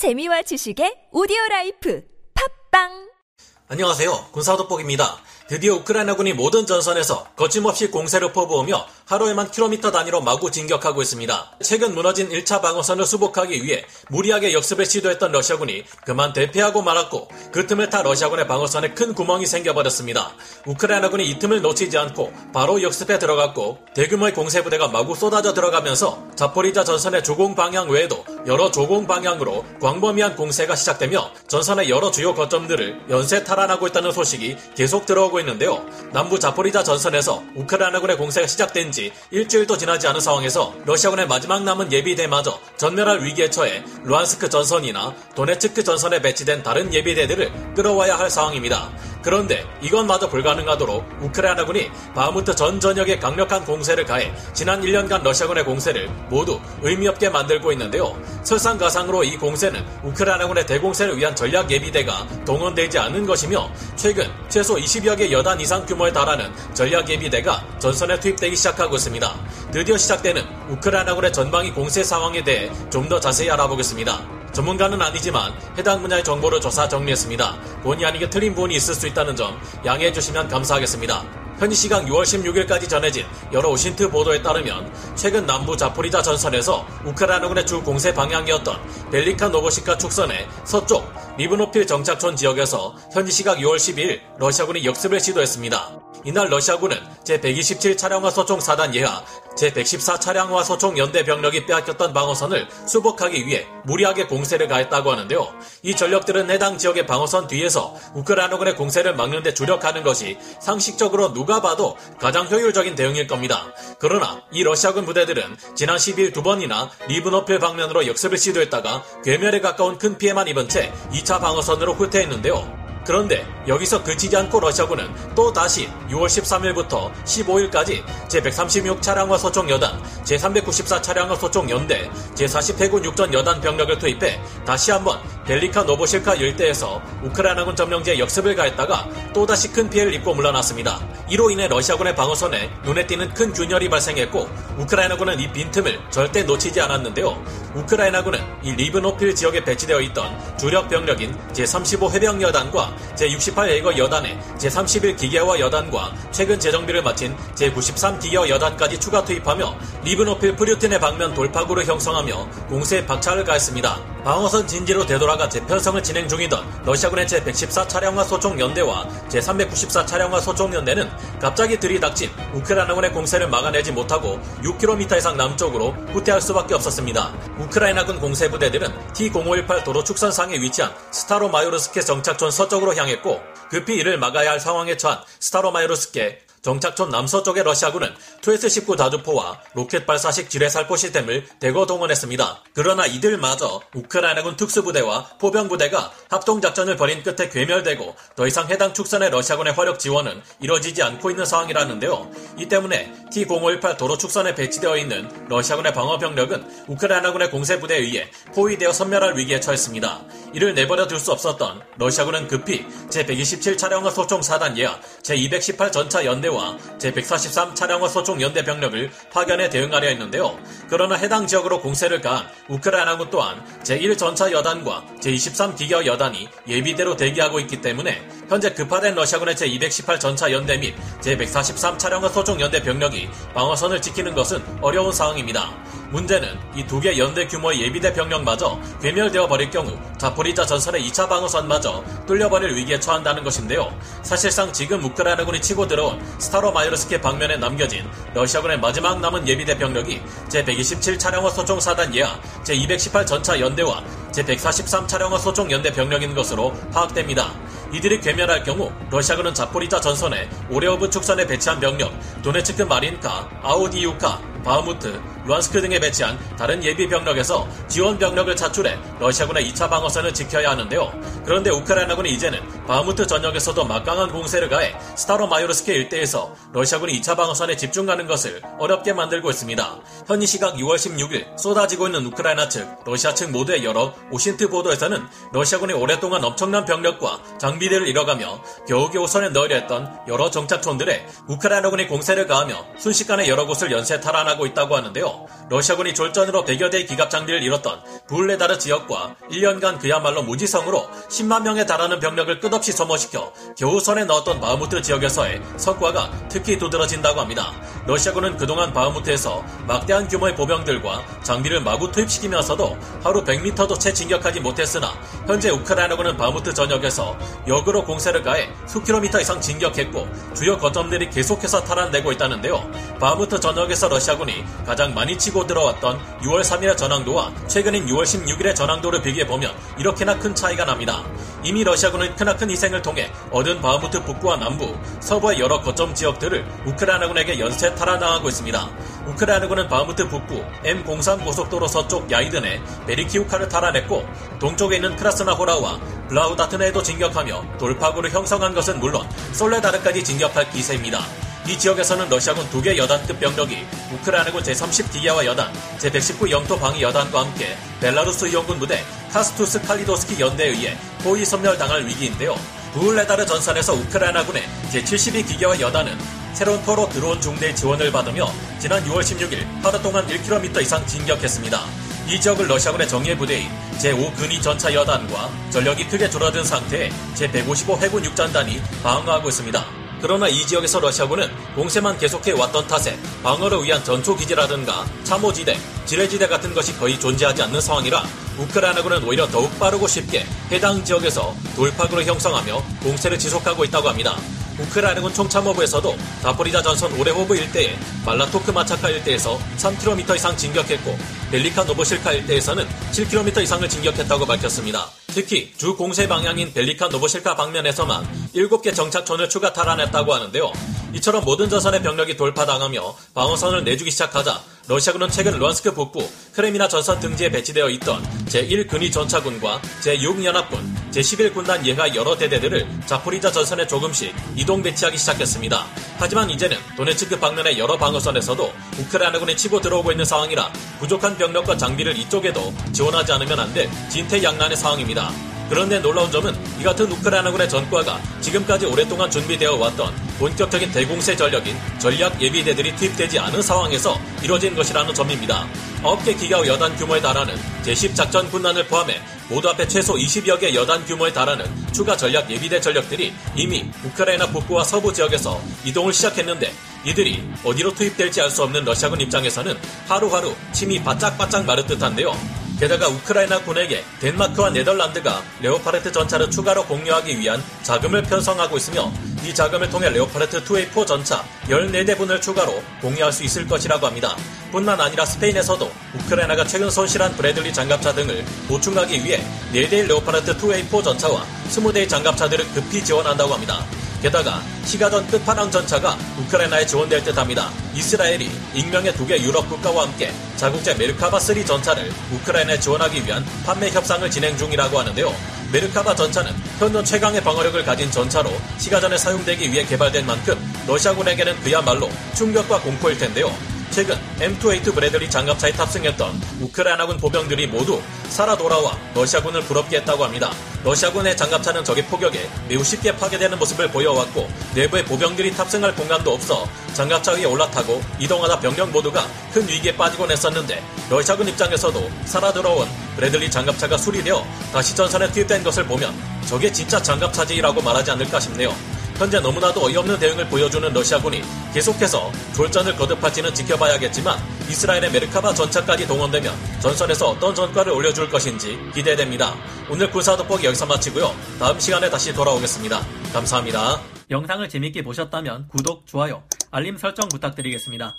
재미와 지식의 오디오 라이프. 팟빵 안녕하세요. 군사도복입니다. 드디어 우크라이나군이 모든 전선에서 거침없이 공세를 퍼부으며 하루에만 킬로미터 단위로 마구 진격하고 있습니다. 최근 무너진 1차 방어선을 수복하기 위해 무리하게 역습을 시도했던 러시아군이 그만 대패하고 말았고 그 틈을 타 러시아군의 방어선에 큰 구멍이 생겨버렸습니다. 우크라이나군이 이 틈을 놓치지 않고 바로 역습에 들어갔고 대규모의 공세부대가 마구 쏟아져 들어가면서 자포리자 전선의 조공 방향 외에도 여러 조공 방향으로 광범위한 공세가 시작되며 전선의 여러 주요 거점들을 연쇄 탈환하고 있다는 소식이 계속 들어오고 있는데요. 남부 자포리자 전선에서 우크라이나군의 공세가 시작된 지 일주일도 지나지 않은 상황에서 러시아군의 마지막 남은 예비대마저 전멸할 위기에 처해 루안스크 전선이나 도네츠크 전선에 배치된 다른 예비대들을 끌어와야 할 상황입니다. 그런데 이것마저 불가능하도록 우크라이나군이 바흐무트 전 전역에 강력한 공세를 가해 지난 1년간 러시아군의 공세를 모두 의미 없게 만들고 있는데요. 설상가상으로 이 공세는 우크라이나군의 대공세를 위한 전략 예비대가 동원되지 않은 것이며 최근 최소 20여 개 여단 이상 규모에 달하는 전략 예비대가 전선에 투입되기 시작하고 있습니다. 드디어 시작되는 우크라이나군의 전방위 공세 상황에 대해 좀 더 자세히 알아보겠습니다. 전문가는 아니지만 해당 분야의 정보를 조사 정리했습니다. 본의 아니게 틀린 부분이 있을 수 있다는 점 양해해 주시면 감사하겠습니다. 현지 시각 6월 16일까지 전해진 여러 오신트 보도에 따르면 최근 남부 자포리자 전선에서 우크라이나군의 주 공세 방향이었던 벨리카 노보시카 축선의 서쪽 리브노필 정착촌 지역에서 현지 시각 6월 12일 러시아군이 역습을 시도했습니다. 이날 러시아군은 제127 차량화 소총 4단 예하, 제114 차량화 소총 연대 병력이 빼앗겼던 방어선을 수복하기 위해 무리하게 공세를 가했다고 하는데요. 이 전력들은 해당 지역의 방어선 뒤에서 우크라이나군의 공세를 막는 데 주력하는 것이 상식적으로 누가 봐도 가장 효율적인 대응일 겁니다. 그러나 이 러시아군 부대들은 지난 10일 두 번이나 리브노필 방면으로 역습을 시도했다가 괴멸에 가까운 큰 피해만 입은 채 2차 방어선으로 후퇴했는데요. 그런데 여기서 그치지 않고 러시아군은 또 다시 6월 13일부터 15일까지 제136 차량화 소총 여단, 제394 차량화 소총 연대, 제40해군 육전 여단 병력을 투입해 다시 한번 벨리카 노보실카 일대에서 우크라이나군 점령지에 역습을 가했다가 또다시 큰 피해를 입고 물러났습니다. 이로 인해 러시아군의 방어선에 눈에 띄는 큰 균열이 발생했고 우크라이나군은 이 빈틈을 절대 놓치지 않았는데요. 우크라이나군은 이 리브노필 지역에 배치되어 있던 주력 병력인 제35 해병 여단과 제68 예거 여단의 제31 기계화 여단과 최근 재정비를 마친 제93 기계화 여단까지 추가 투입하며 리브노필 프류틴의 방면 돌파구를 형성하며 공세에 박차를 가했습니다. 방어선 진지로 되돌아가 재편성을 진행 중이던 러시아군의 제114 차량화 소총 연대와 제394 차량화 소총 연대는 갑자기 들이닥친 우크라이나군의 공세를 막아내지 못하고 6km 이상 남쪽으로 후퇴할 수밖에 없었습니다. 우크라이나군 공세 부대들은 T-0518 도로 축선상에 위치한 스타로마요르스케 정착촌 서쪽으로 향했고 급히 이를 막아야 할 상황에 처한 스타로마요르스케 정착촌 남서쪽의 러시아군은 투에스-19 다주포와 로켓 발사식 지뢰살포 시스템을 대거 동원했습니다. 그러나 이들마저 우크라이나군 특수부대와 포병부대가 합동작전을 벌인 끝에 괴멸되고 더 이상 해당 축선의 러시아군의 화력 지원은 이뤄지지 않고 있는 상황이라는데요. 이 때문에 T-0518 도로 축선에 배치되어 있는 러시아군의 방어병력은 우크라이나군의 공세부대에 의해 포위되어 선멸할 위기에 처했습니다. 이를 내버려 둘 수 없었던 러시아군은 급히 제127 차량화 소총 4단 예하, 제218 전차 연대와 제143 차량화 소총 연대 병력을 파견해 대응하려 했는데요. 그러나 해당 지역으로 공세를 가한 우크라이나군 또한 제1 전차 여단과 제23 기계 여단이 예비대로 대기하고 있기 때문에 현재 급파된 러시아군의 제218 전차 연대 및 제143 차량화 소총 연대 병력이 방어선을 지키는 것은 어려운 상황입니다. 문제는 이 두 개 연대 규모의 예비대 병력마저 괴멸되어 버릴 경우 자포리자 전선의 2차 방어선마저 뚫려버릴 위기에 처한다는 것인데요. 사실상 지금 우크라이나군이 치고 들어온 스타로마이르스케 방면에 남겨진 러시아군의 마지막 남은 예비대 병력이 제127 차량화 소총 사단 예하, 제218 전차 연대와 제143 차량화 소총 연대 병력인 것으로 파악됩니다. 이들이 괴멸할 경우 러시아군은 자포리자 전선에 오레호브 축선에 배치한 병력, 도네츠크 마린카, 아우디이우카, 바흐무트, 루한스크 등에 배치한 다른 예비 병력에서 지원 병력을 차출해 러시아군의 2차 방어선을 지켜야 하는데요. 그런데 우크라이나군이 이제는 바흐무트 전역에서도 막강한 공세를 가해 스타로마요르스케 일대에서 러시아군이 2차 방어선에 집중하는 것을 어렵게 만들고 있습니다. 현지 시각 6월 16일 쏟아지고 있는 우크라이나 측, 러시아 측 모두의 여러 오신트 보도에서는 러시아군이 오랫동안 엄청난 병력과 장비들을 잃어가며 겨우겨우 선에 넣으려 했던 여러 정착촌들에 우크라이나군이 공세를 가하며 순식간에 여러 곳을 연쇄 탈환 하고 있다고 하는데요. 러시아군이 졸전으로 100여 대의 기갑 장비를 잃었던 불레다르 지역과 1년간 그야말로 무지성으로 10만 명에 달하는 병력을 끝없이 소모시켜 겨우 손에 넣었던 바흐무트 지역에서의 성과가 특히 두드러진다고 합니다. 러시아군은 그동안 바흐무트에서 막대한 규모의 보병들과 장비를 마구 투입시키면서도 하루 100m도 채 진격하지 못했으나 현재 우크라이나군은 바흐무트 전역에서 역으로 공세를 가해 수킬로미터 이상 진격했고 주요 거점들이 계속해서 탈환되고 있다는데요. 바흐무트 전역에서 러시아군 이 가장 많이 치고 들어왔던 6월 3일의 전황도와 최근인 6월 16일의 전황도를 비교해 보면 이렇게나 큰 차이가 납니다. 이미 러시아군은 크나큰 희생을 통해 얻은 바흐무트 북부와 남부, 서부의 여러 거점 지역들을 우크라이나군에게 연쇄 탈환당하고 있습니다. 우크라이나군은 바흐무트 북부 M03 고속도로 서쪽 야이든에 베리키우카를 탈환했고 동쪽에 있는 크라스나호라와 블라우다트네에도 진격하며 돌파구를 형성한 것은 물론 솔레다르까지 진격할 기세입니다. 이 지역에서는 러시아군 두 개 여단급 병력이 우크라이나군 제30기계화 여단, 제119 영토 방위 여단과 함께 벨라루스 이용군 부대 카스투스 칼리도스키 연대에 의해 포위 섬멸당할 위기인데요. 부울레다르 전선에서 우크라이나군의 제72기계화 여단은 새로운 터로 들어온 중대 지원을 받으며 지난 6월 16일 하루 동안 1km 이상 진격했습니다. 이 지역을 러시아군의 정예 부대인 제5 근위 전차 여단과 전력이 크게 줄어든 상태에 제155 해군 육전단이 방어하고 있습니다. 그러나 이 지역에서 러시아군은 공세만 계속해 왔던 탓에 방어를 위한 전초기지라든가 참호지대, 지뢰지대 같은 것이 거의 존재하지 않는 상황이라 우크라이나군은 오히려 더욱 빠르고 쉽게 해당 지역에서 돌파구를 형성하며 공세를 지속하고 있다고 합니다. 우크라이나군 총참모부에서도 자포리자 전선 오레호브 일대에 말라 토크마치카 일대에서 3km 이상 진격했고 벨리카 노보실카 일대에서는 7km 이상을 진격했다고 밝혔습니다. 특히 주 공세 방향인 벨리카 노보실카 방면에서만 7개 정착촌을 추가 탈환했다고 하는데요. 이처럼 모든 전선의 병력이 돌파당하며 방어선을 내주기 시작하자 러시아군은 최근 루한스크 북부 크레미나 전선 등지에 배치되어 있던 제1근위 전차군과 제6연합군, 제11군단 예하 여러 대대들을 자포리자 전선에 조금씩 이동 배치하기 시작했습니다. 하지만 이제는 도네츠크 방면의 여러 방어선에서도 우크라이나군이 치고 들어오고 있는 상황이라 부족한 병력과 장비를 이쪽에도 지원하지 않으면 안 될 진퇴양난의 상황입니다. 그런데 놀라운 점은 이 같은 우크라이나군의 전과가 지금까지 오랫동안 준비되어 왔던 본격적인 대공세 전력인 전략 예비대들이 투입되지 않은 상황에서 이뤄진 것이라는 점입니다. 9개 기가 여단 규모에 달하는 제10 작전 군단을 포함해 모두 앞에 최소 20여 개 여단 규모에 달하는 추가 전략 예비대 전력들이 이미 우크라이나 북부와 서부 지역에서 이동을 시작했는데 이들이 어디로 투입될지 알 수 없는 러시아군 입장에서는 하루하루 침이 바짝바짝 마를 듯한데요. 게다가 우크라이나 군에게 덴마크와 네덜란드가 레오파르트 전차를 추가로 공유하기 위한 자금을 편성하고 있으며 이 자금을 통해 레오파르트 2A4 전차 14대분을 추가로 공유할 수 있을 것이라고 합니다. 뿐만 아니라 스페인에서도 우크라이나가 최근 손실한 브래들리 장갑차 등을 보충하기 위해 4대의 레오파르트 2A4 전차와 20대의 장갑차들을 급히 지원한다고 합니다. 게다가 시가전 끝판왕 전차가 우크라이나에 지원될 듯합니다. 이스라엘이 익명의 두 개 유럽 국가와 함께 자국제 메르카바3 전차를 우크라이나에 지원하기 위한 판매 협상을 진행 중이라고 하는데요. 메르카바 전차는 현존 최강의 방어력을 가진 전차로 시가전에 사용되기 위해 개발된 만큼 러시아군에게는 그야말로 충격과 공포일 텐데요. 최근 M2A2 브래들리 장갑차에 탑승했던 우크라이나군 보병들이 모두 살아 돌아와 러시아군을 부럽게 했다고 합니다. 러시아군의 장갑차는 적의 포격에 매우 쉽게 파괴되는 모습을 보여왔고 내부에 보병들이 탑승할 공간도 없어 장갑차 위에 올라타고 이동하다 병력 모두가 큰 위기에 빠지곤 했었는데 러시아군 입장에서도 살아 돌아온 브래들리 장갑차가 수리되어 다시 전선에 투입된 것을 보면 저게 진짜 장갑차지라고 말하지 않을까 싶네요. 현재 너무나도 어이없는 대응을 보여주는 러시아군이 계속해서 졸전을 거듭할지는 지켜봐야겠지만 이스라엘의 메르카바 전차까지 동원되면 전선에서 어떤 전과를 올려줄 것인지 기대됩니다. 오늘 군사 돋보기 여기서 마치고요. 다음 시간에 다시 돌아오겠습니다. 감사합니다. 영상을 재밌게 보셨다면 구독, 좋아요, 알림 설정 부탁드리겠습니다.